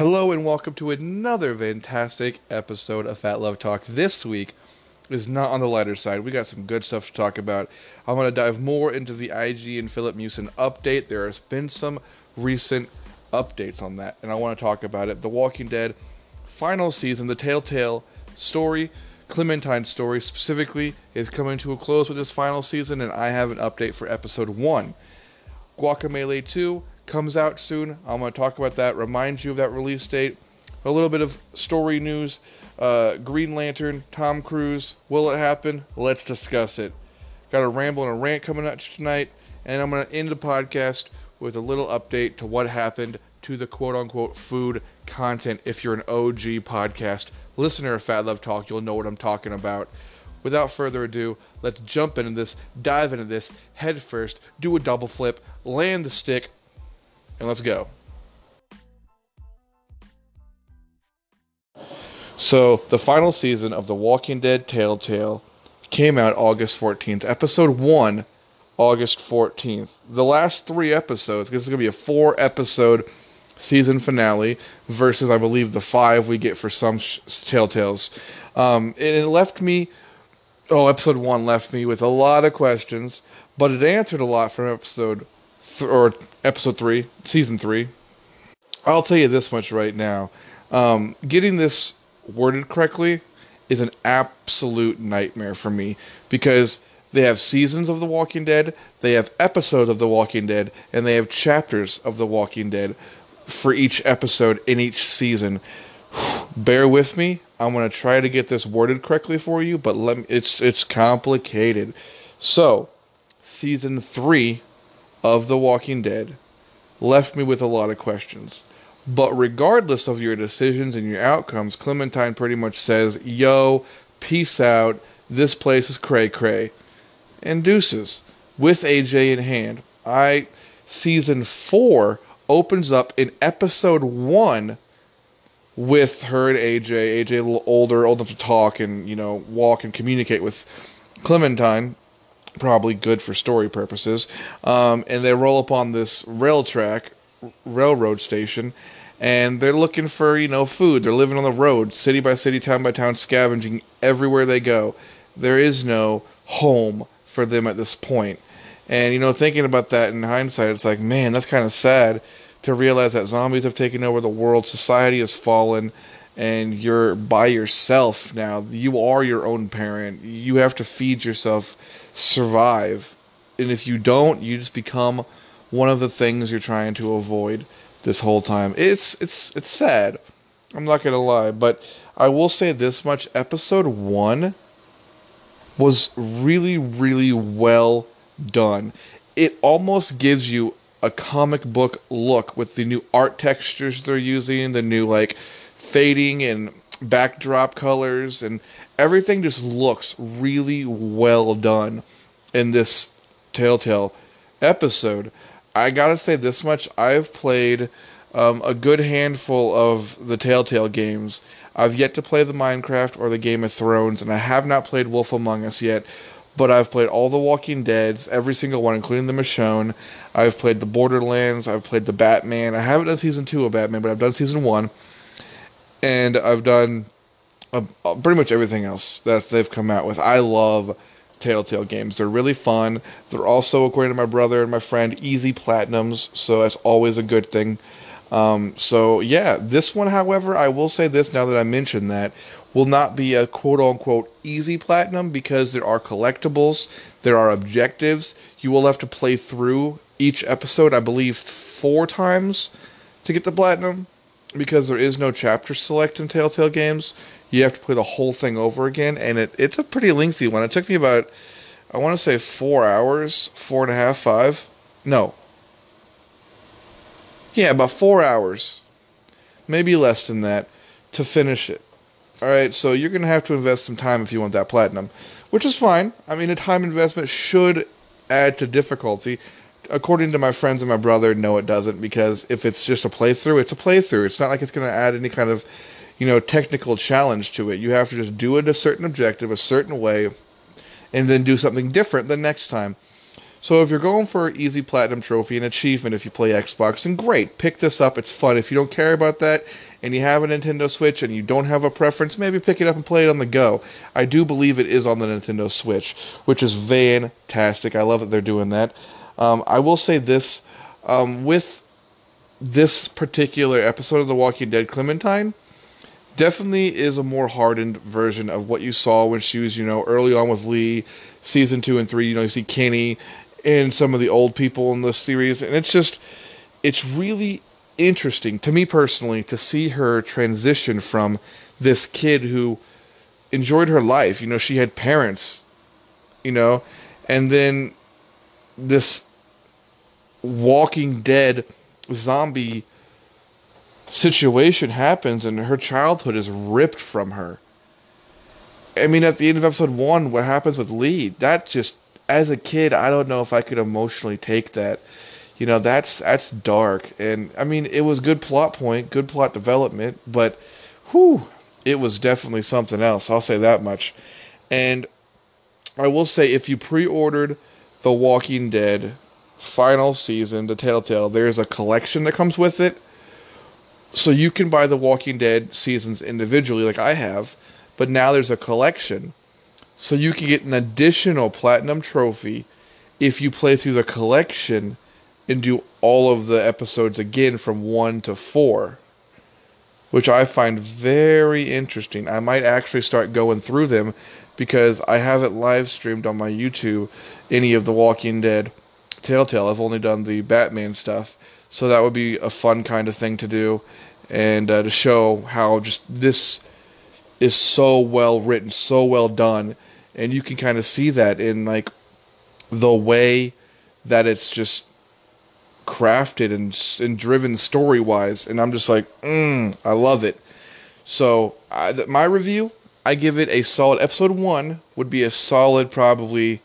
Hello and welcome to another fantastic episode of Phat Love Talk. This week is not on the lighter side. We got some good stuff to talk about. I'm going to dive more into the IGN Filip Miucin update. There has been some recent updates on that, and I want to talk about it. The Walking Dead final season, the Telltale story, Clementine story specifically, is coming to a close with this final season, and I have an update for episode one. Guacamelee 2 comes out soon. I'm going to talk about that, remind you of that release date. A little bit of story news. Uh, Green Lantern, Tom Cruise. Will it happen? Let's discuss it. Got a ramble and a rant coming up tonight, and I'm going to end the podcast with a little update to what happened to the quote unquote food content. If you're an OG podcast listener of Phat Love Talk, you'll know what I'm talking about. Without further ado, let's jump into this, dive into this head first, do a double flip, land the stick, and let's go. So, the final season of The Walking Dead Telltale came out August 14th. Episode 1, August 14th. The last three episodes, because it's going to be a four episode season finale versus, I believe, the five we get for some sh- Telltales. Um, and it left me, oh, episode 1 left me with a lot of questions, but it answered a lot from episode th- or episode three, season three. I'll tell you this much right now: um, getting this worded correctly is an absolute nightmare for me because they have seasons of The Walking Dead, they have episodes of The Walking Dead, and they have chapters of The Walking Dead for each episode in each season. Bear with me. I'm going to try to get this worded correctly for you, but let me, it's it's complicated. So, season 3 of The Walking Dead left me with a lot of questions. But regardless of your decisions and your outcomes, Clementine pretty much says, Yo, peace out. This place is cray cray. And deuces. With AJ in hand. I season four opens up in episode one with her and AJ. AJ a little older, old enough to talk and, you know, walk and communicate with Clementine probably good for story purposes. Um, and they roll up on this rail track, railroad station, and they're looking for you know food. They're living on the road, city by city, town by town, scavenging everywhere they go. There is no home for them at this point. And you know, thinking about that in hindsight, it's like, man, that's kind of sad to realize that zombies have taken over the world, society has fallen, and you're by yourself now. You are your own parent. You have to feed yourself, survive. And if you don't, you just become one of the things you're trying to avoid this whole time. It's it's it's sad. I'm not going to lie, but I will say this much episode 1 was really really well done. It almost gives you a comic book look with the new art textures they're using, the new like fading and backdrop colors and everything just looks really well done in this Telltale episode. I gotta say this much: I've played um, a good handful of the Telltale games. I've yet to play the Minecraft or the Game of Thrones, and I have not played Wolf Among Us yet. But I've played all the Walking Dead's, every single one, including the Michonne. I've played the Borderlands. I've played the Batman. I haven't done season two of Batman, but I've done season one and I've done uh, uh, pretty much everything else that they've come out with. I love Telltale games. They're really fun. They're also, according to my brother and my friend, easy platinums, so that's always a good thing. Um, so yeah, this one, however, I will say this now that I mentioned that will not be a quote unquote easy platinum because there are collectibles, there are objectives. You will have to play through each episode, I believe, four times to get the platinum because there is no chapter select in Telltale games, you have to play the whole thing over again, and it, it's a pretty lengthy one. It took me about, I want to say four hours, four and a half, five. No. Yeah, about four hours, maybe less than that, to finish it. All right, so you're going to have to invest some time if you want that platinum, which is fine. I mean, a time investment should add to difficulty according to my friends and my brother, no, it doesn't because if it's just a playthrough, it's a playthrough. It's not like it's going to add any kind of, you know, technical challenge to it. You have to just do it a certain objective, a certain way, and then do something different the next time. So if you're going for an easy platinum trophy, and achievement if you play Xbox, then great, pick this up. It's fun. If you don't care about that and you have a Nintendo Switch and you don't have a preference, maybe pick it up and play it on the go. I do believe it is on the Nintendo Switch, which is fantastic. I love that they're doing that. Um, I will say this um, with this particular episode of The Walking Dead, Clementine definitely is a more hardened version of what you saw when she was, you know, early on with Lee, season two and three. You know, you see Kenny and some of the old people in the series, and it's just, it's really interesting to me personally to see her transition from this kid who enjoyed her life. You know, she had parents, you know, and then this Walking Dead zombie situation happens and her childhood is ripped from her. I mean, at the end of episode one, what happens with Lee, that just, as a kid, I don't know if I could emotionally take that. You know, that's that's dark, and I mean, it was good plot point, good plot development, but, whew, it was definitely something else. I'll say that much. And I will say, if you pre-ordered The Walking Dead final season, the Telltale, there's a collection that comes with it so you can buy the Walking Dead seasons individually, like I have, but now there's a collection. So you can get an additional platinum trophy if you play through the collection and do all of the episodes again from 1 to 4, which I find very interesting. I might actually start going through them because I haven't live streamed on my YouTube any of the Walking Dead Telltale. I've only done the Batman stuff. So that would be a fun kind of thing to do, and uh, to show how just this is so well written, so well done, and you can kind of see that in like the way that it's just crafted and and driven story wise, and I'm just like, mm, I love it. So I, my review, I give it a solid. Episode one would be a solid, probably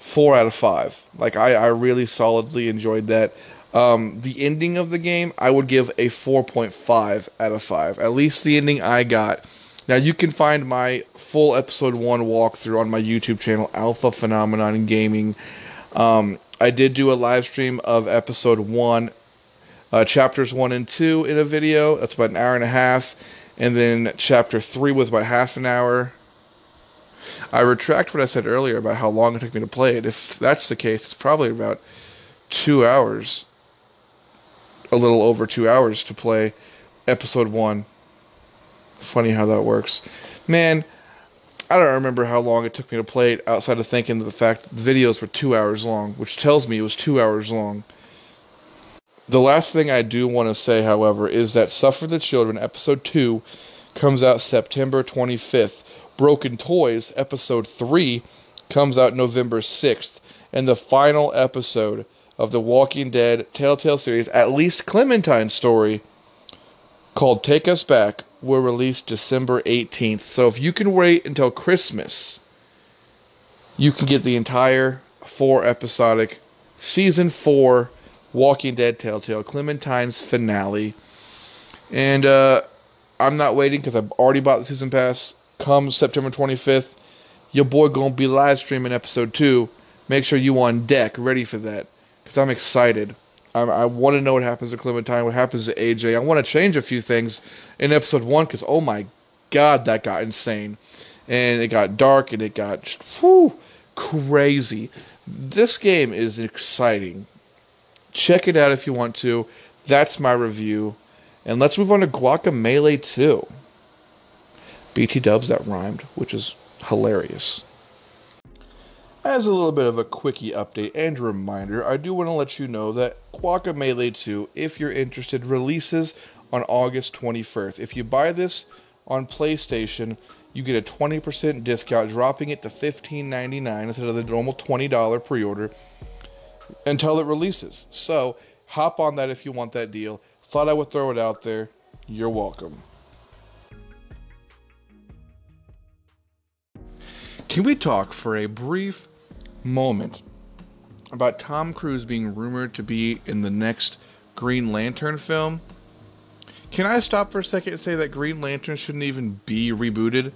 four out of five. Like I, I really solidly enjoyed that. Um, the ending of the game, I would give a 4.5 out of 5. At least the ending I got. Now, you can find my full episode 1 walkthrough on my YouTube channel, Alpha Phenomenon Gaming. Um, I did do a live stream of episode 1, uh, chapters 1 and 2 in a video. That's about an hour and a half. And then chapter 3 was about half an hour. I retract what I said earlier about how long it took me to play it. If that's the case, it's probably about two hours a little over two hours to play episode one. Funny how that works. Man, I don't remember how long it took me to play it outside of thinking of the fact that the videos were two hours long, which tells me it was two hours long. The last thing I do want to say, however, is that Suffer the Children, episode 2, comes out September 25th. Broken Toys, episode 3, comes out November 6th. And the final episode of the Walking Dead Telltale series, at least Clementine's story, called Take Us Back, will release December 18th. So if you can wait until Christmas, you can get the entire four episodic season four Walking Dead Telltale Clementine's finale. And uh, I'm not waiting because I've already bought the season pass. Come September 25th, your boy gonna be live streaming episode two. Make sure you on deck, ready for that because I'm excited. I, I want to know what happens to Clementine, what happens to AJ. I want to change a few things in episode one because oh my god, that got insane, and it got dark and it got whew, crazy. This game is exciting. Check it out if you want to. That's my review, and let's move on to Guacamelee 2. BT Dubs that rhymed, which is hilarious. As a little bit of a quickie update and reminder, I do want to let you know that Guacamelee 2, if you're interested, releases on August 21st. If you buy this on PlayStation, you get a 20% discount, dropping it to $15.99 instead of the normal $20 pre order until it releases. So hop on that if you want that deal. Thought I would throw it out there. You're welcome. Can we talk for a brief moment about Tom Cruise being rumored to be in the next Green Lantern film. Can I stop for a second and say that Green Lantern shouldn't even be rebooted?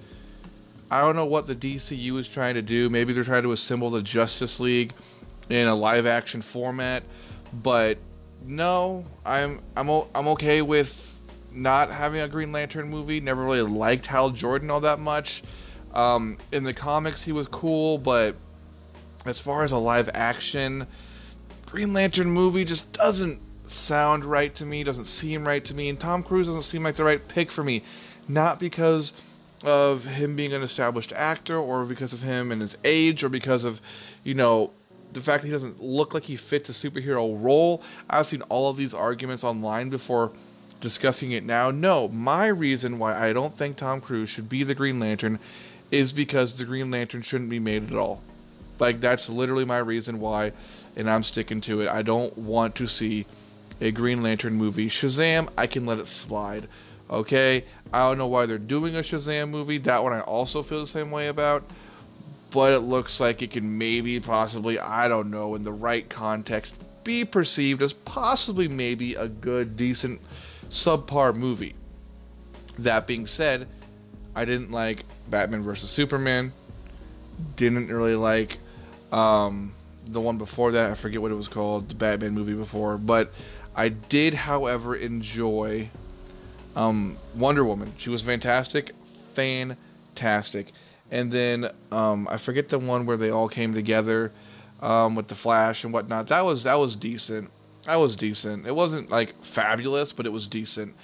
I don't know what the DCU is trying to do. Maybe they're trying to assemble the Justice League in a live action format, but no, I'm I'm I'm okay with not having a Green Lantern movie. Never really liked Hal Jordan all that much. Um, in the comics, he was cool, but as far as a live action Green Lantern movie, just doesn't sound right to me. Doesn't seem right to me, and Tom Cruise doesn't seem like the right pick for me. Not because of him being an established actor, or because of him and his age, or because of, you know, the fact that he doesn't look like he fits a superhero role. I've seen all of these arguments online before discussing it now. No, my reason why I don't think Tom Cruise should be the Green Lantern is because the Green Lantern shouldn't be made at all. Like that's literally my reason why, and I'm sticking to it. I don't want to see a Green Lantern movie. Shazam, I can let it slide. Okay, I don't know why they're doing a Shazam movie. That one I also feel the same way about. But it looks like it can maybe, possibly, I don't know, in the right context, be perceived as possibly maybe a good, decent subpar movie. That being said, I didn't like Batman vs Superman. Didn't really like um, the one before that. I forget what it was called, the Batman movie before. But I did, however, enjoy um, Wonder Woman. She was fantastic, fantastic. And then um, I forget the one where they all came together um, with the Flash and whatnot. That was that was decent. That was decent. It wasn't like fabulous, but it was decent.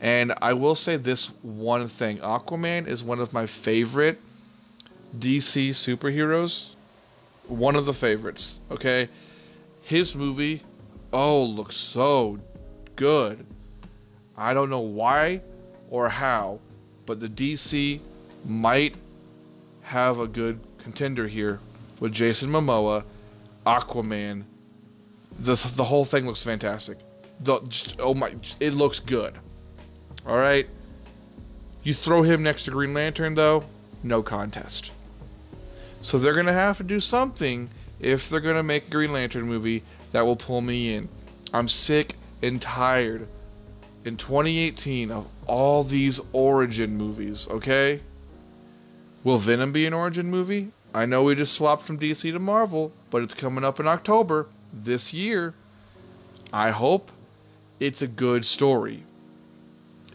And I will say this one thing Aquaman is one of my favorite DC superheroes. One of the favorites, okay? His movie, oh, looks so good. I don't know why or how, but the DC might have a good contender here with Jason Momoa, Aquaman, the the whole thing looks fantastic. The just, oh my, it looks good. All right. You throw him next to Green Lantern though, no contest. So they're gonna have to do something if they're gonna make a Green Lantern movie that will pull me in. I'm sick and tired in 2018 of all these origin movies, okay? Will Venom be an origin movie? I know we just swapped from DC to Marvel, but it's coming up in October this year. I hope it's a good story.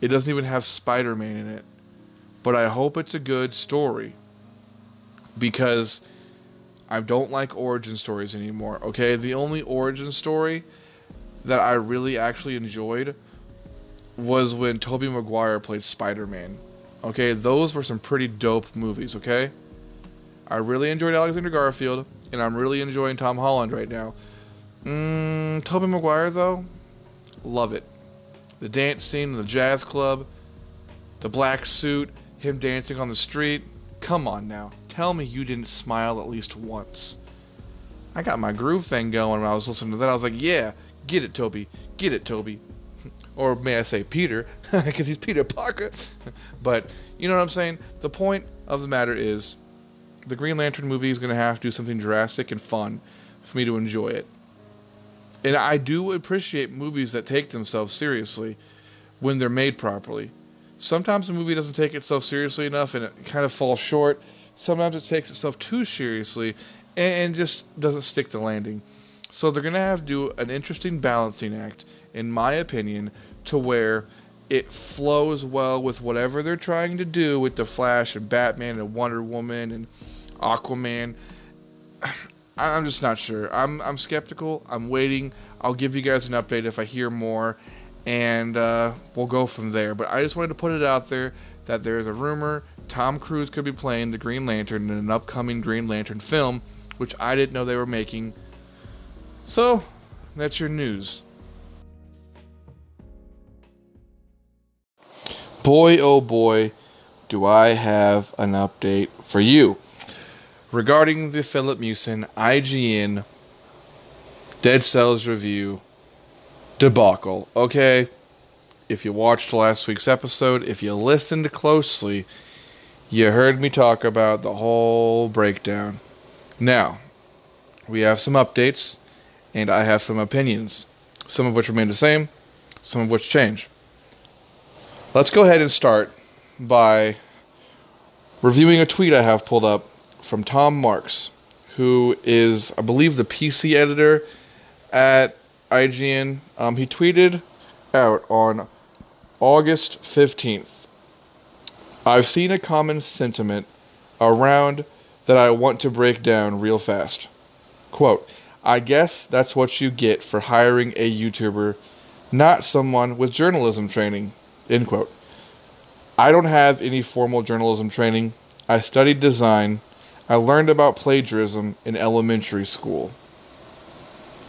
It doesn't even have Spider Man in it, but I hope it's a good story because I don't like origin stories anymore. Okay, the only origin story that I really actually enjoyed was when Tobey Maguire played Spider Man. Okay, those were some pretty dope movies. Okay, I really enjoyed Alexander Garfield, and I'm really enjoying Tom Holland right now. Mm, Tobey Maguire though, love it. The dance scene in the jazz club, the black suit, him dancing on the street. Come on now, tell me you didn't smile at least once. I got my groove thing going when I was listening to that. I was like, yeah, get it, Toby, get it, Toby. or may I say Peter, because he's Peter Parker. but you know what I'm saying? The point of the matter is, the Green Lantern movie is going to have to do something drastic and fun for me to enjoy it and I do appreciate movies that take themselves seriously when they're made properly. Sometimes a movie doesn't take itself seriously enough and it kind of falls short. Sometimes it takes itself too seriously and just doesn't stick the landing. So they're going to have to do an interesting balancing act, in my opinion, to where it flows well with whatever they're trying to do with the Flash and Batman and Wonder Woman and Aquaman. I'm just not sure. I'm I'm skeptical. I'm waiting. I'll give you guys an update if I hear more, and uh, we'll go from there. But I just wanted to put it out there that there is a rumor Tom Cruise could be playing the Green Lantern in an upcoming Green Lantern film, which I didn't know they were making. So, that's your news. Boy, oh boy, do I have an update for you regarding the Filip Miucin IGN Dead Cells review debacle. Okay, if you watched last week's episode, if you listened closely, you heard me talk about the whole breakdown. Now, we have some updates, and I have some opinions, some of which remain the same, some of which change. Let's go ahead and start by reviewing a tweet I have pulled up from Tom Marks, who is, I believe, the PC editor at IGN. Um, he tweeted out on August 15th I've seen a common sentiment around that I want to break down real fast. Quote, I guess that's what you get for hiring a YouTuber, not someone with journalism training. End quote. I don't have any formal journalism training. I studied design. I learned about plagiarism in elementary school.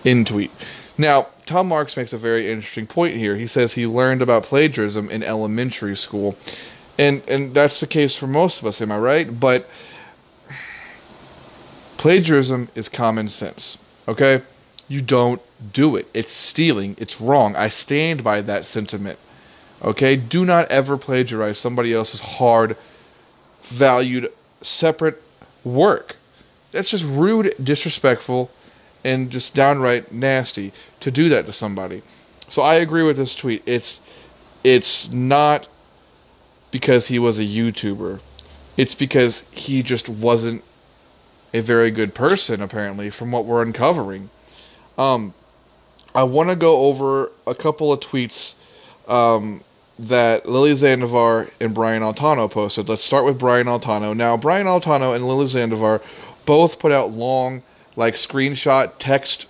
In tweet. Now, Tom Marks makes a very interesting point here. He says he learned about plagiarism in elementary school. And and that's the case for most of us, am I right? But plagiarism is common sense. Okay? You don't do it. It's stealing. It's wrong. I stand by that sentiment. Okay? Do not ever plagiarize somebody else's hard, valued, separate work. That's just rude, disrespectful, and just downright nasty to do that to somebody. So I agree with this tweet. It's it's not because he was a YouTuber. It's because he just wasn't a very good person, apparently, from what we're uncovering. Um, I want to go over a couple of tweets um, that Lily Zandivar and Brian Altano posted. Let's start with Brian Altano. Now, Brian Altano and Lily Zandivar both put out long, like screenshot text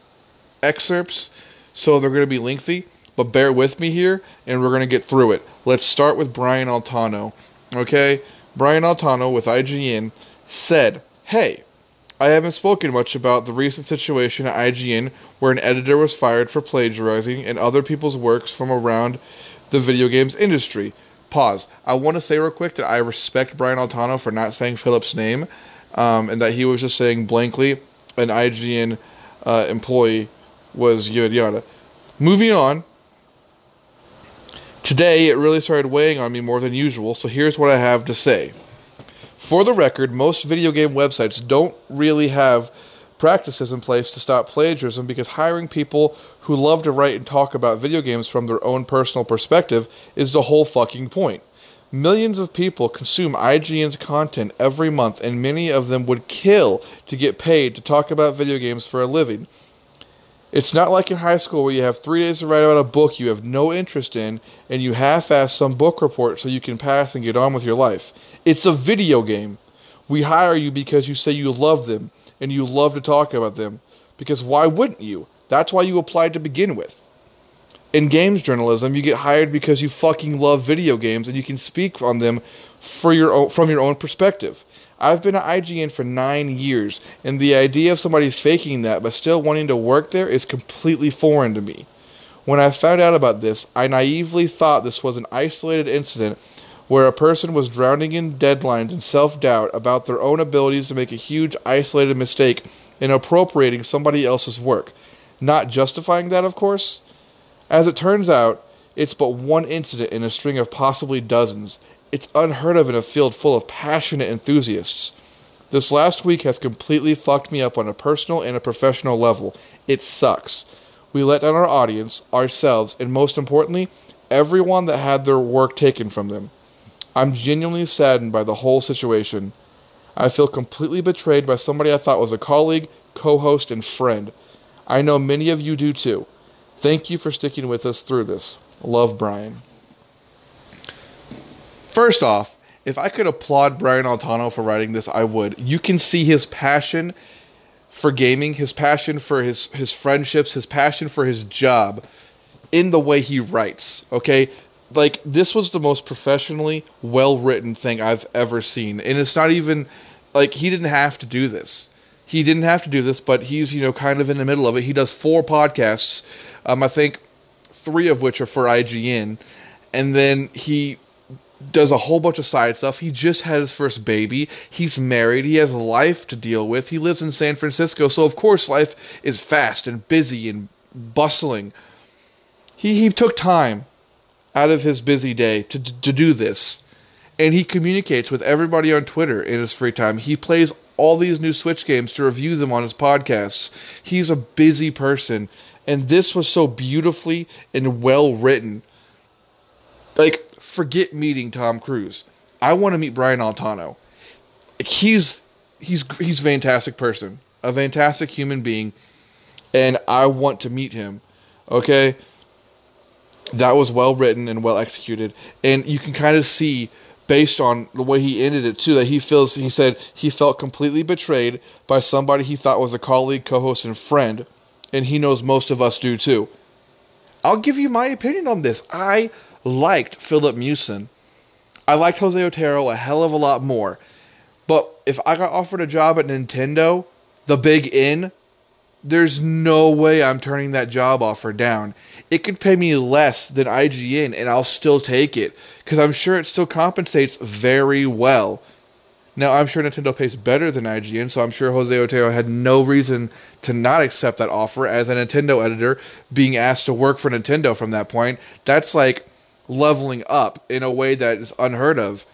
excerpts, so they're going to be lengthy but bear with me here and we're going to get through it. Let's start with Brian Altano. Okay? Brian Altano with IGN said, Hey, I haven't spoken much about the recent situation at IGN where an editor was fired for plagiarizing and other people's works from around the video games industry. Pause. I want to say real quick that I respect Brian Altano for not saying Filip's name um, and that he was just saying blankly an IGN uh, employee was yada yada. Moving on, Today, it really started weighing on me more than usual, so here's what I have to say. For the record, most video game websites don't really have practices in place to stop plagiarism because hiring people who love to write and talk about video games from their own personal perspective is the whole fucking point. Millions of people consume IGN's content every month, and many of them would kill to get paid to talk about video games for a living. It's not like in high school where you have three days to write about a book you have no interest in and you half ass some book report so you can pass and get on with your life. It's a video game. We hire you because you say you love them and you love to talk about them. Because why wouldn't you? That's why you applied to begin with. In games journalism, you get hired because you fucking love video games and you can speak on them for your own, from your own perspective. I've been at IGN for nine years, and the idea of somebody faking that but still wanting to work there is completely foreign to me. When I found out about this, I naively thought this was an isolated incident where a person was drowning in deadlines and self doubt about their own abilities to make a huge isolated mistake in appropriating somebody else's work. Not justifying that, of course. As it turns out, it's but one incident in a string of possibly dozens, it's unheard of in a field full of passionate enthusiasts. This last week has completely fucked me up on a personal and a professional level. It sucks. We let down our audience, ourselves, and most importantly, everyone that had their work taken from them. I'm genuinely saddened by the whole situation. I feel completely betrayed by somebody I thought was a colleague, co host, and friend. I know many of you do too. Thank you for sticking with us through this. Love, Brian. First off, if I could applaud Brian Altano for writing this, I would. You can see his passion for gaming, his passion for his his friendships, his passion for his job in the way he writes. Okay? Like this was the most professionally well-written thing I've ever seen. And it's not even like he didn't have to do this. He didn't have to do this, but he's, you know, kind of in the middle of it. He does four podcasts. Um, I think three of which are for IGN. And then he does a whole bunch of side stuff. He just had his first baby. He's married. He has life to deal with. He lives in San Francisco, so of course life is fast and busy and bustling. He he took time out of his busy day to to do this. And he communicates with everybody on Twitter in his free time. He plays all these new Switch games to review them on his podcasts. He's a busy person, and this was so beautifully and well written. Like forget meeting Tom Cruise. I want to meet Brian Altano. He's he's he's a fantastic person. a fantastic human being, and I want to meet him. Okay? That was well written and well executed. And you can kind of see based on the way he ended it too that he feels he said he felt completely betrayed by somebody he thought was a colleague, co-host and friend, and he knows most of us do too. I'll give you my opinion on this. I liked Filip Miucin. I liked Jose Otero a hell of a lot more. But if I got offered a job at Nintendo, the big in, there's no way I'm turning that job offer down. It could pay me less than IGN and I'll still take it because I'm sure it still compensates very well. Now, I'm sure Nintendo pays better than IGN, so I'm sure Jose Otero had no reason to not accept that offer as a Nintendo editor being asked to work for Nintendo from that point. That's like leveling up in a way that is unheard of.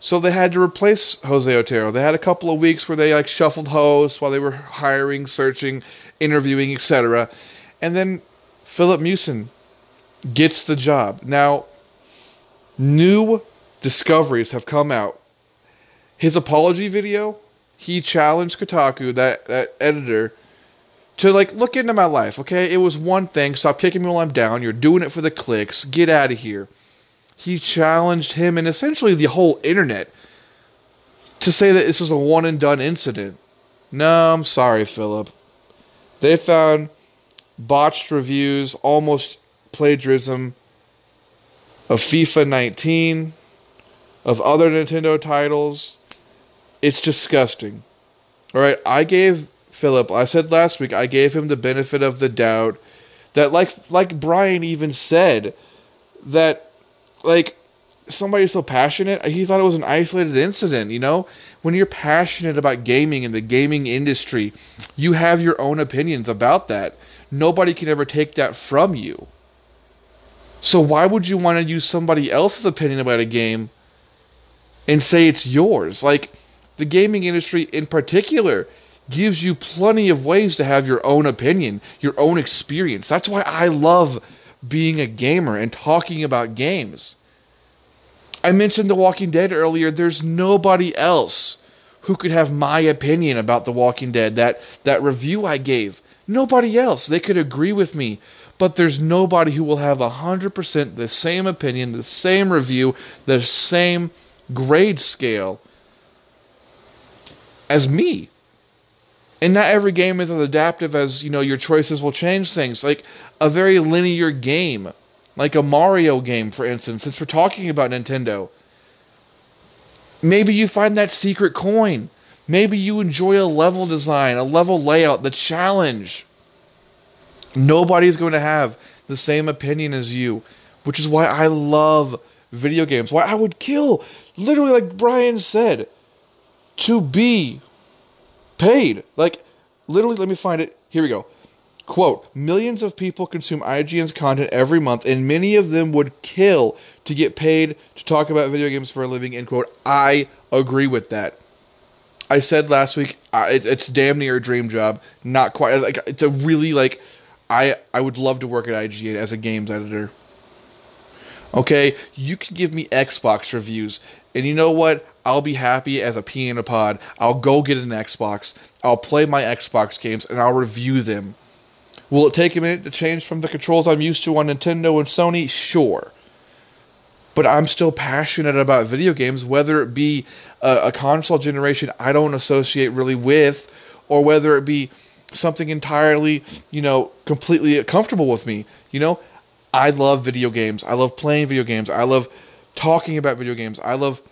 So they had to replace Jose Otero. They had a couple of weeks where they like shuffled hosts while they were hiring, searching, interviewing, etc. And then Filip Miucin gets the job. Now, new discoveries have come out. His apology video, he challenged Kotaku, that, that editor, to like look into my life, okay? It was one thing, stop kicking me while I'm down. You're doing it for the clicks. Get out of here. He challenged him and essentially the whole internet to say that this was a one and done incident. No, I'm sorry, Filip. They found botched reviews, almost plagiarism of FIFA 19, of other Nintendo titles. It's disgusting. All right, I gave Filip, I said last week, I gave him the benefit of the doubt that like like Brian even said that like somebody so passionate, he thought it was an isolated incident, you know? When you're passionate about gaming and the gaming industry, you have your own opinions about that. Nobody can ever take that from you. So why would you want to use somebody else's opinion about a game and say it's yours? Like the gaming industry in particular gives you plenty of ways to have your own opinion, your own experience. That's why I love being a gamer and talking about games. I mentioned The Walking Dead earlier. There's nobody else who could have my opinion about The Walking Dead. That that review I gave. Nobody else. They could agree with me, but there's nobody who will have 100% the same opinion, the same review, the same grade scale as me and not every game is as adaptive as you know your choices will change things. Like a very linear game like a mario game for instance since we're talking about nintendo. Maybe you find that secret coin. Maybe you enjoy a level design a level layout the challenge. Nobody's going to have the same opinion as you which is why i love video games. Why i would kill literally like brian said to be paid. Like, literally, let me find it. Here we go. Quote Millions of people consume IGN's content every month, and many of them would kill to get paid to talk about video games for a living. End quote. I agree with that. I said last week, it, it's damn near a dream job. Not quite. Like it's a really like, I I would love to work at IGN as a games editor. Okay, you can give me Xbox reviews, and you know what? I'll be happy as a a pod. I'll go get an Xbox. I'll play my Xbox games and I'll review them. Will it take a minute to change from the controls I'm used to on Nintendo and Sony? Sure. But I'm still passionate about video games, whether it be a, a console generation I don't associate really with, or whether it be something entirely, you know, completely comfortable with me. You know, I love video games. I love playing video games. I love talking about video games. I love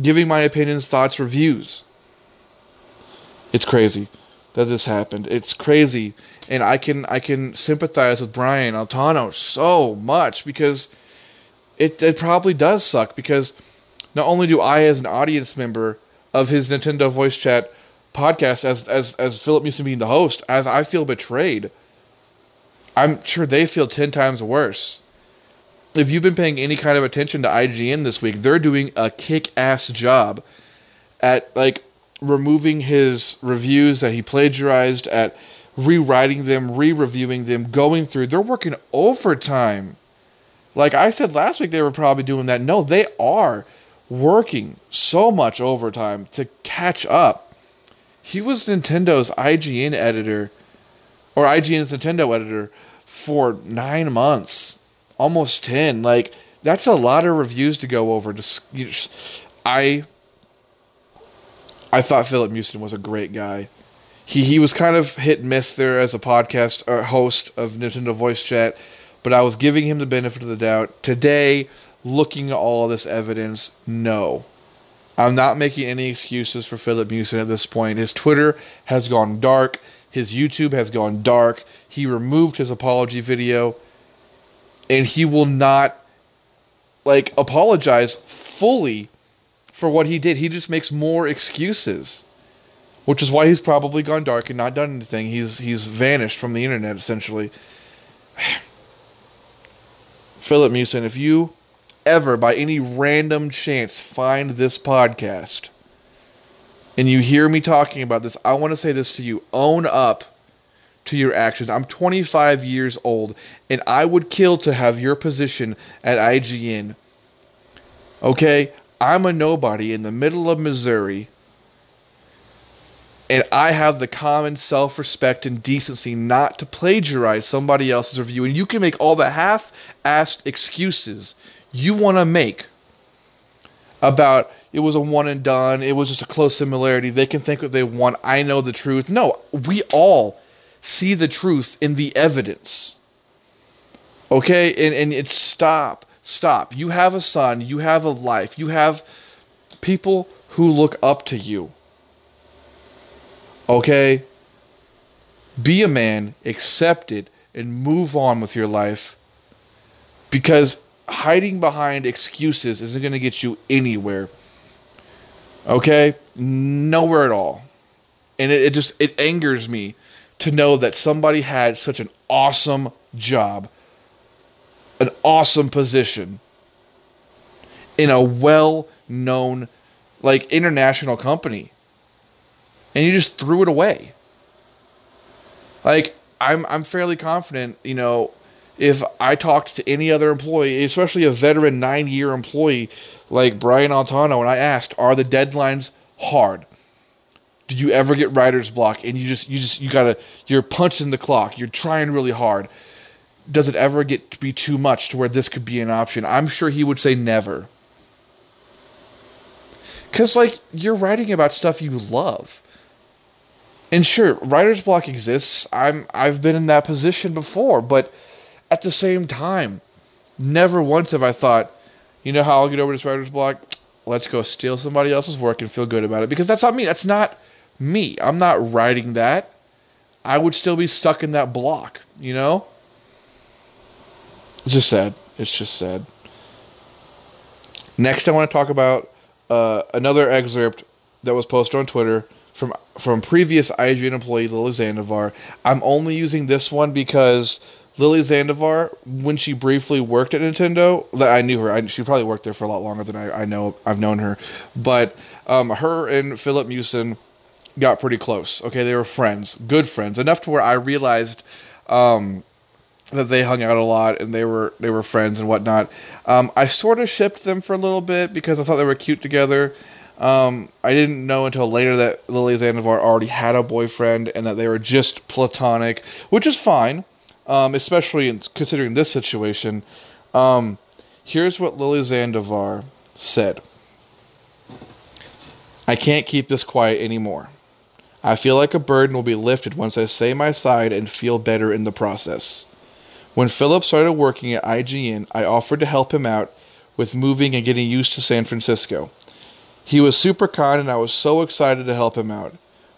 giving my opinions, thoughts, reviews. It's crazy that this happened. It's crazy, and I can I can sympathize with Brian Altano so much because it it probably does suck because not only do I as an audience member of his Nintendo Voice Chat podcast as as as Filip Miucin being the host, as I feel betrayed. I'm sure they feel ten times worse if you've been paying any kind of attention to IGN this week, they're doing a kick-ass job at like removing his reviews that he plagiarized, at rewriting them, re-reviewing them, going through. They're working overtime. Like I said last week, they were probably doing that. No, they are working so much overtime to catch up. he was Nintendo's IGN editor, or IGN's Nintendo editor, for nine months, almost ten. Like that's a lot of reviews to go over. Just, just, I, I thought Filip Miucin was a great guy. He he was kind of hit and miss there as a podcast or host of Nintendo Voice Chat, but I was giving him the benefit of the doubt. Today, looking at all this evidence, no. I'm not making any excuses for Filip Miucin at this point. His Twitter has gone dark. His YouTube has gone dark. He removed his apology video. And he will not like apologize fully for what he did. He just makes more excuses. Which is why he's probably gone dark and not done anything. He's he's vanished from the internet essentially. Filip Miucin, if you ever by any random chance find this podcast and you hear me talking about this, I want to say this to you. Own up to your actions. I'm 25 years old and I would kill to have your position at IGN. Okay? I'm a nobody in the middle of Missouri and I have the common self respect and decency not to plagiarize somebody else's review. And you can make all the half assed excuses you want to make about it was a one and done, it was just a close similarity, they can think what they want, I know the truth. No, we all see the truth in the evidence. Okay? And, and it's stop, stop. You have a son, you have a life, you have people who look up to you. Okay? Be a man, accept it, and move on with your life. Because hiding behind excuses isn't going to get you anywhere. Okay? Nowhere at all. And it, it, just it angers me to know that somebody had such an awesome job, an awesome position in a well-known like international company. And you just threw it away. Like I'm I'm fairly confident, you know, if I talked to any other employee, especially a veteran nine year employee like Brian Altano, and I asked, are the deadlines hard? Do you ever get writer's block and you just you just you gotta you're punching the clock, you're trying really hard. Does it ever get to be too much to where this could be an option? I'm sure he would say never. Cause like you're writing about stuff you love. And sure, writer's block exists. I'm I've been in that position before, but at the same time, never once have I thought, you know how I'll get over this writer's block? Let's go steal somebody else's work and feel good about it. Because that's not me. That's not me. I'm not writing that. I would still be stuck in that block, you know? It's just sad. It's just sad. Next, I want to talk about uh, another excerpt that was posted on Twitter from from previous IGN employee Lily Zandivar. I'm only using this one because Lily Zandivar, when she briefly worked at Nintendo, I knew her. I, she probably worked there for a lot longer than I, I know. I've known her, but um, her and Filip Miucin got pretty close. Okay, they were friends, good friends, enough to where I realized um, that they hung out a lot and they were they were friends and whatnot. Um, I sort of shipped them for a little bit because I thought they were cute together. Um, I didn't know until later that Lily Zandivar already had a boyfriend and that they were just platonic, which is fine um, especially in, considering this situation. Um, here's what Lily Zandivar said I can't keep this quiet anymore. I feel like a burden will be lifted once I say my side and feel better in the process. When Filip started working at IGN, I offered to help him out with moving and getting used to San Francisco. He was super kind and I was so excited to help him out.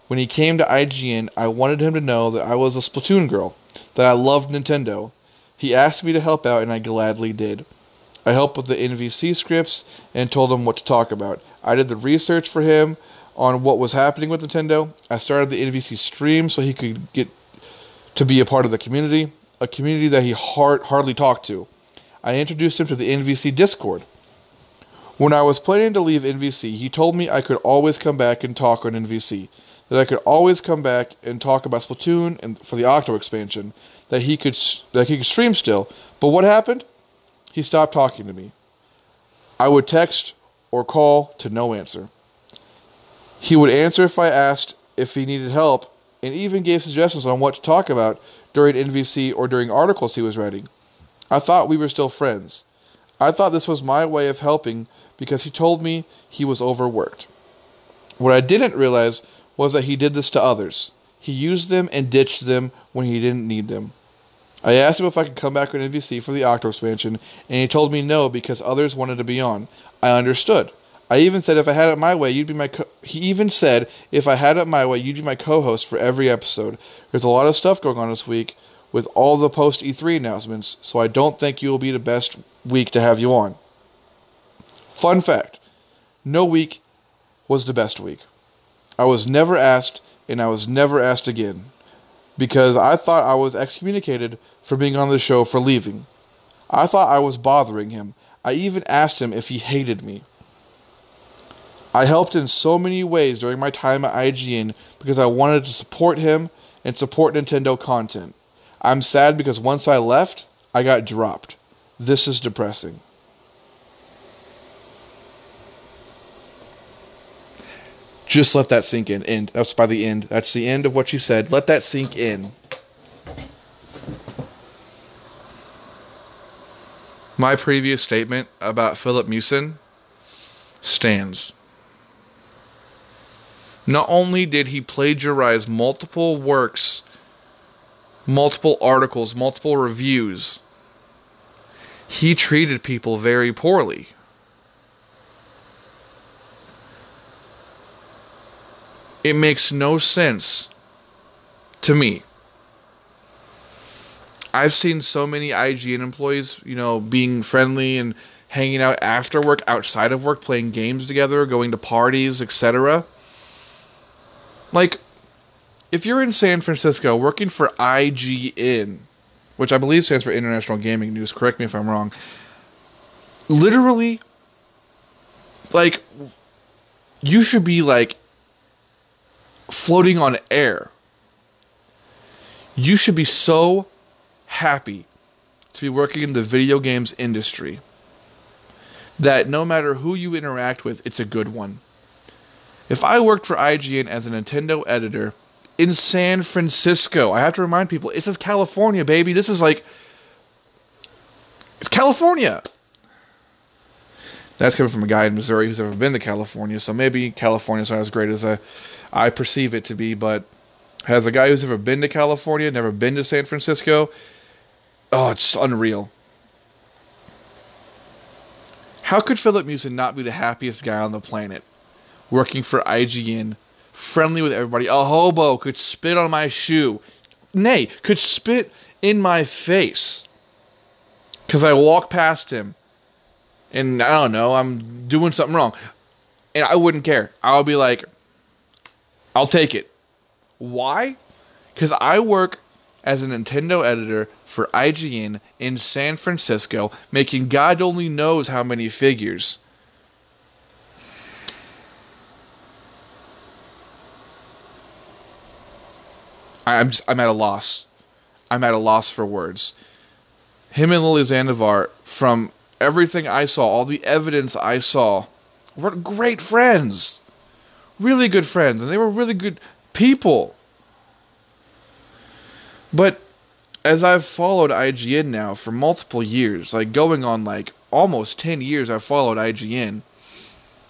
When he came to IGN, I wanted him to know that I was a Splatoon girl that I loved Nintendo. He asked me to help out, and I gladly did. I helped with the NVC scripts and told him what to talk about. I did the research for him on what was happening with Nintendo. I started the NVC stream so he could get to be a part of the community, a community that he hard, hardly talked to. I introduced him to the NVC Discord. When I was planning to leave NVC, he told me I could always come back and talk on NVC that I could always come back and talk about Splatoon and for the Octo expansion. That he could that he could stream still. But what happened? He stopped talking to me. I would text or call to no answer. He would answer if I asked if he needed help and even gave suggestions on what to talk about during NVC or during articles he was writing. I thought we were still friends. I thought this was my way of helping because he told me he was overworked. What I didn't realize was that he did this to others. He used them and ditched them when he didn't need them. I asked him if I could come back on NVC for the Octo expansion, and he told me no because others wanted to be on. I understood. I even said if I had it my way, you'd be my. Co- he even said if I had it my way, you'd be my co-host for every episode. There's a lot of stuff going on this week with all the post E3 announcements, so I don't think you will be the best week to have you on. Fun fact: No week was the best week. I was never asked, and I was never asked again because I thought I was excommunicated for being on the show for leaving. I thought I was bothering him. I even asked him if he hated me. I helped in so many ways during my time at IGN because I wanted to support him and support Nintendo content. I'm sad because once I left, I got dropped. This is depressing. Just let that sink in. End. That's by the end. That's the end of what you said. Let that sink in. My previous statement about Filip Miucin stands. Not only did he plagiarize multiple works, multiple articles, multiple reviews, he treated people very poorly. It makes no sense to me. I've seen so many IGN employees, you know, being friendly and hanging out after work, outside of work, playing games together, going to parties, etc. Like, if you're in San Francisco working for IGN, which I believe stands for International Gaming News, correct me if I'm wrong, literally, like, you should be like floating on air. You should be so happy to be working in the video games industry that no matter who you interact with, it's a good one. If I worked for IGN as a Nintendo editor in San Francisco, I have to remind people, it says California, baby. This is like. It's California! That's coming from a guy in Missouri who's ever been to California, so maybe California's not as great as I, I perceive it to be, but as a guy who's ever been to California, never been to San Francisco, oh, it's unreal. How could Filip Miucin not be the happiest guy on the planet? Working for IGN, friendly with everybody. A hobo could spit on my shoe. Nay, could spit in my face. Because I walk past him and I don't know, I'm doing something wrong. And I wouldn't care. I'll be like, I'll take it. Why? Because I work as a Nintendo editor for IGN in San Francisco, making God only knows how many figures. I'm just, I'm at a loss. I'm at a loss for words. Him and Lily Zandivar, from everything I saw, all the evidence I saw, were great friends. Really good friends, and they were really good people. But as I've followed IGN now for multiple years, like going on like almost 10 years, I've followed IGN.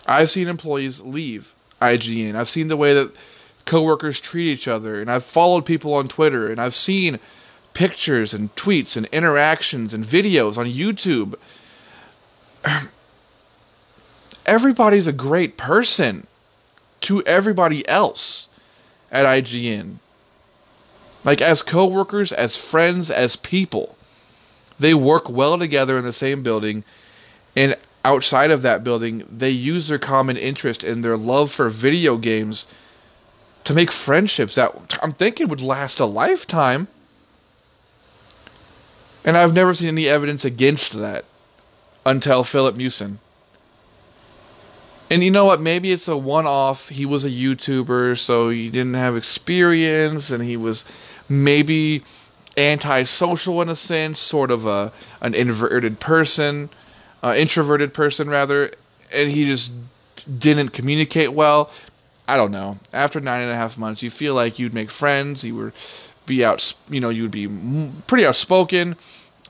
I've seen employees leave IGN. I've seen the way that coworkers treat each other, and I've followed people on Twitter, and I've seen pictures and tweets and interactions and videos on YouTube. Everybody's a great person to everybody else at IGN. Like as co-workers, as friends, as people. They work well together in the same building and outside of that building, they use their common interest and their love for video games to make friendships that I'm thinking would last a lifetime. And I've never seen any evidence against that until Filip Miucin. And you know what? Maybe it's a one off. He was a YouTuber, so he didn't have experience, and he was maybe antisocial in a sense, sort of a an inverted person, uh, introverted person rather, and he just didn't communicate well. I don't know. After nine and a half months, you feel like you'd make friends. You would be out, you know, you'd be pretty outspoken.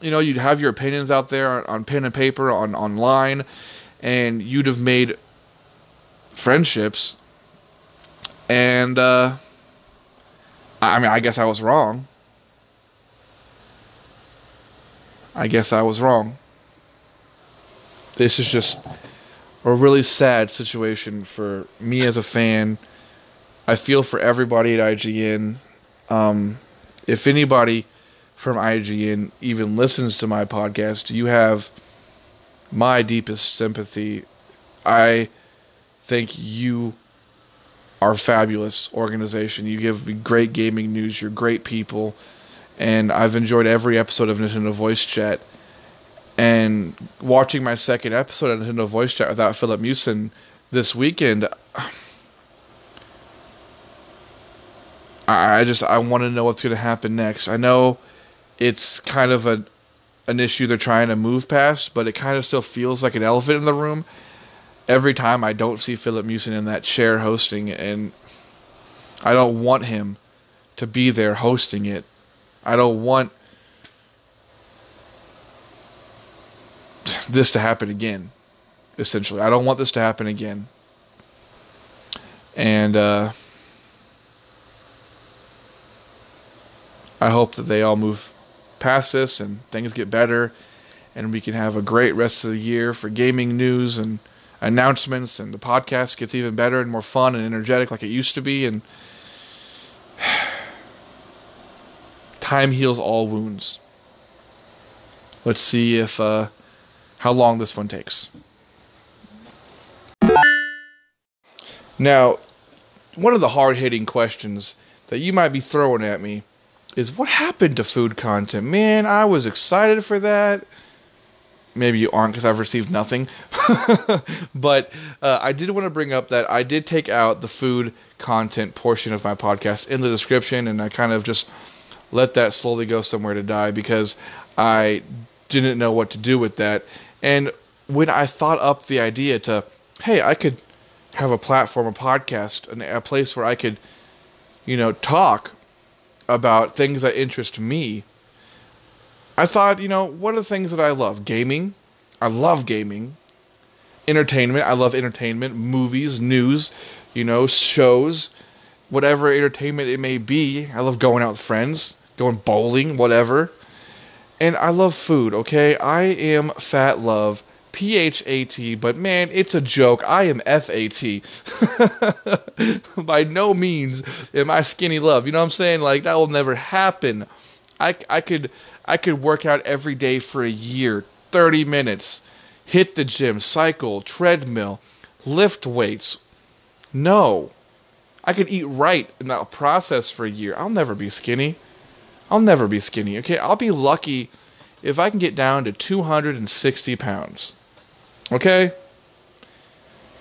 You know, you'd have your opinions out there on pen and paper, on online, and you'd have made friendships. And uh, I mean, I guess I was wrong. I guess I was wrong. This is just a really sad situation for me as a fan. I feel for everybody at IGN. Um, if anybody from IGN even listens to my podcast, you have my deepest sympathy. I think you are fabulous organization. You give me great gaming news. You're great people, and I've enjoyed every episode of Nintendo Voice Chat. And watching my second episode of Nintendo Voice Chat without Filip Miucin this weekend, I just I want to know what's going to happen next. I know it's kind of a an issue they're trying to move past, but it kind of still feels like an elephant in the room every time I don't see Filip Miucin in that chair hosting, and I don't want him to be there hosting it. I don't want this to happen again. Essentially, I don't want this to happen again. And uh, I hope that they all move past this and things get better, and we can have a great rest of the year for gaming news and announcements, and the podcast gets even better and more fun and energetic like it used to be. And time heals all wounds. Let's see if uh, how long this one takes. Now, one of the hard hitting questions that you might be throwing at me is what happened to food content? Man, I was excited for that maybe you aren't because I've received nothing. but uh, I did want to bring up that I did take out the food content portion of my podcast in the description, and I kind of just let that slowly go somewhere to die because I didn't know what to do with that. And when I thought up the idea to, hey, I could have a platform, a podcast, a place where I could, you know, talk about things that interest me I thought, you know, what are the things that I love? Gaming. I love gaming. Entertainment. I love entertainment. Movies, news, you know, shows, whatever entertainment it may be. I love going out with friends, going bowling, whatever. And I love food, okay? I am fat love. P H A T, but man, it's a joke. I am F A T. By no means am I skinny love. You know what I'm saying? Like, that will never happen. I, I could I could work out every day for a year, 30 minutes, hit the gym, cycle, treadmill, lift weights. No. I could eat right in that process for a year. I'll never be skinny. I'll never be skinny. Okay, I'll be lucky if I can get down to 260 pounds. Okay?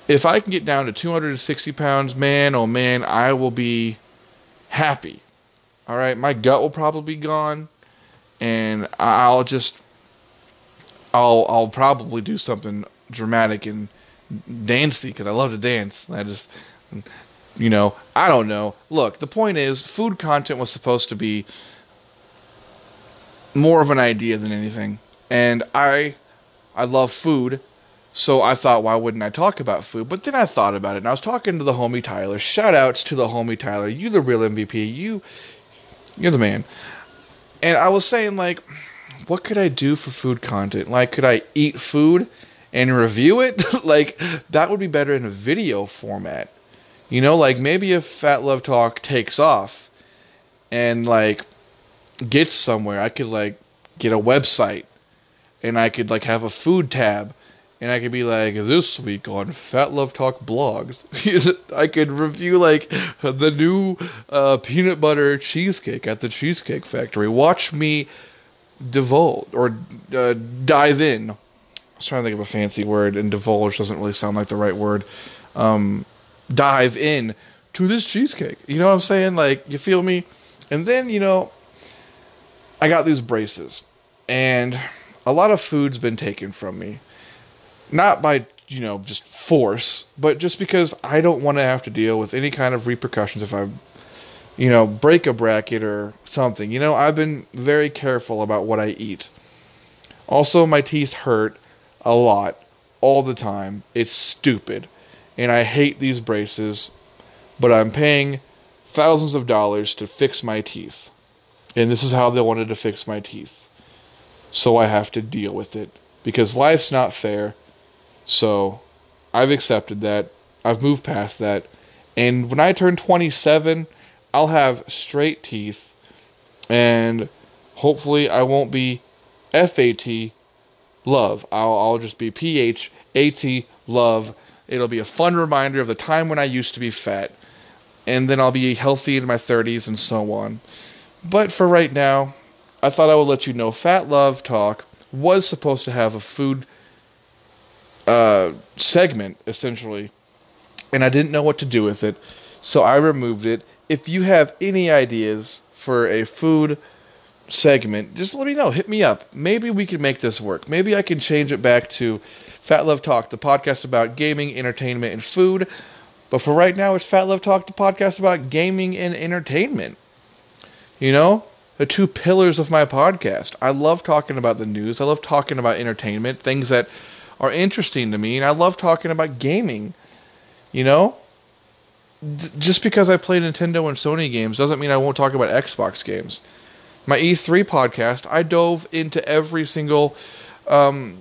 If I can get down to 260 pounds, man, oh man, I will be happy. All right, my gut will probably be gone and I'll just I'll I'll probably do something dramatic and dancey because I love to dance. I just you know I don't know. Look, the point is, food content was supposed to be more of an idea than anything, and I I love food. So I thought, why wouldn't I talk about food? But then I thought about it, and I was talking to the homie Tyler. Shout outs to the homie Tyler. You the real MVP. You, you're the man. And I was saying, like, what could I do for food content? Like, could I eat food and review it? like, that would be better in a video format. You know, like maybe if Phat Love Talk takes off and like gets somewhere, I could like get a website and I could like have a food tab and I could be like, this week on Phat Love Talk blogs, I could review like the new uh, peanut butter cheesecake at the Cheesecake Factory. Watch me divulge or uh, dive in. I was trying to think of a fancy word, and divulge doesn't really sound like the right word. Um, dive in to this cheesecake. You know what I'm saying? Like, you feel me? And then, you know, I got these braces, and a lot of food's been taken from me not by you know, just force, but just because I don't want to have to deal with any kind of repercussions if I, you know, break a bracket or something. You know, I've been very careful about what I eat. Also, my teeth hurt a lot all the time. It's stupid. And I hate these braces, but I'm paying thousands of dollars to fix my teeth. And this is how they wanted to fix my teeth. So I have to deal with it because life's not fair so I've accepted that. I've moved past that. And when I turn 27, I'll have straight teeth. And hopefully I won't be FAT love. I'll, I'll just be PHAT love. It'll be a fun reminder of the time when I used to be fat. And then I'll be healthy in my 30s and so on. But for right now, I thought I would let you know Phat Love Talk was supposed to have a food uh, segment essentially, and I didn't know what to do with it, so I removed it. If you have any ideas for a food segment, just let me know. Hit me up. Maybe we can make this work. Maybe I can change it back to Phat Love Talk, the podcast about gaming, entertainment, and food. But for right now, it's Phat Love Talk, the podcast about gaming and entertainment. You know, the two pillars of my podcast. I love talking about the news. I love talking about entertainment, things that are interesting to me, and I love talking about gaming. You know, D- just because I play Nintendo and Sony games doesn't mean I won't talk about Xbox games. My E3 podcast, I dove into every single um,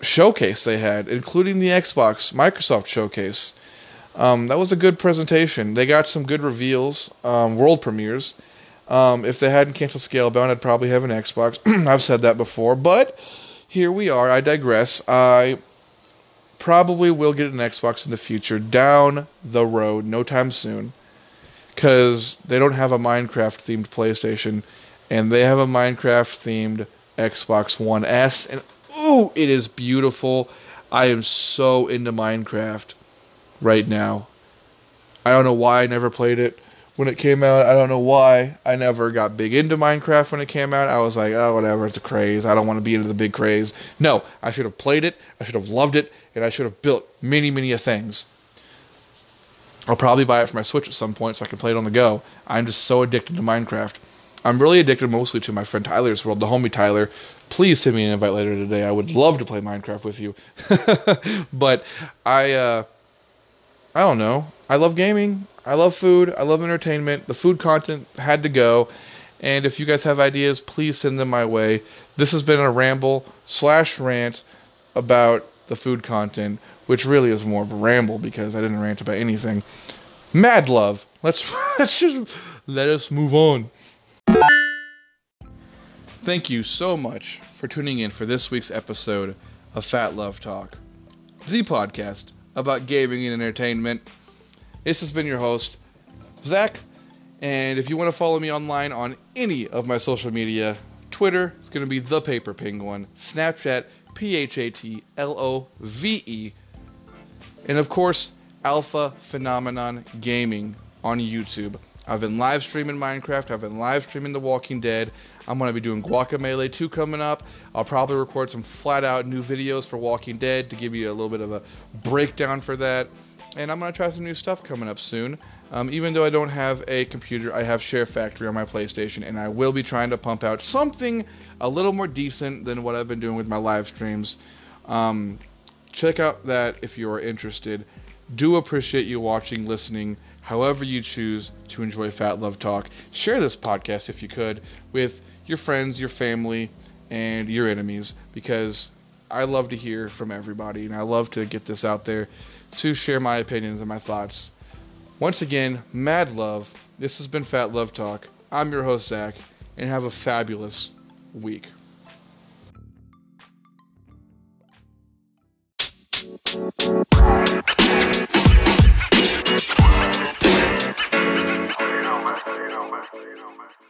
showcase they had, including the Xbox Microsoft showcase. Um, that was a good presentation. They got some good reveals, um, world premieres. Um, if they hadn't canceled Scalebound, I'd probably have an Xbox. I've said that before, but here we are. I digress. I probably will get an Xbox in the future down the road, no time soon, because they don't have a Minecraft themed PlayStation, and they have a Minecraft themed Xbox One S, and ooh, it is beautiful. I am so into Minecraft right now. I don't know why I never played it when it came out. I don't know why I never got big into Minecraft when it came out. I was like, oh, whatever, it's a craze. I don't want to be into the big craze. No, I should have played it. I should have loved it, and I should have built many, many a things. I'll probably buy it for my Switch at some point so I can play it on the go. I'm just so addicted to Minecraft. I'm really addicted mostly to my friend Tyler's World, the homie Tyler. Please send me an invite later today. I would love to play Minecraft with you. but I, uh, I don't know. I love gaming. I love food. I love entertainment. The food content had to go. And if you guys have ideas, please send them my way. This has been a ramble slash rant about the food content, which really is more of a ramble because I didn't rant about anything. Mad love. Let's let's just let us move on. Thank you so much for tuning in for this week's episode of Phat Love Talk, the podcast about gaming and entertainment. This has been your host, Zach. And if you want to follow me online on any of my social media, Twitter is going to be The Paper Penguin, Snapchat, P H A T L O V E, and of course, Alpha Phenomenon Gaming on YouTube. I've been live streaming Minecraft. I've been live streaming The Walking Dead. I'm going to be doing Guacamelee 2 coming up. I'll probably record some flat out new videos for Walking Dead to give you a little bit of a breakdown for that. And I'm going to try some new stuff coming up soon. Um, even though I don't have a computer, I have Share Factory on my PlayStation, and I will be trying to pump out something a little more decent than what I've been doing with my live streams. Um, check out that if you are interested. Do appreciate you watching, listening, however you choose to enjoy Phat Love Talk. Share this podcast if you could with your friends, your family, and your enemies because I love to hear from everybody and I love to get this out there to share my opinions and my thoughts. Once again, mad love. This has been Phat Love Talk. I'm your host, Zach, and have a fabulous week. you know, man. You know, man.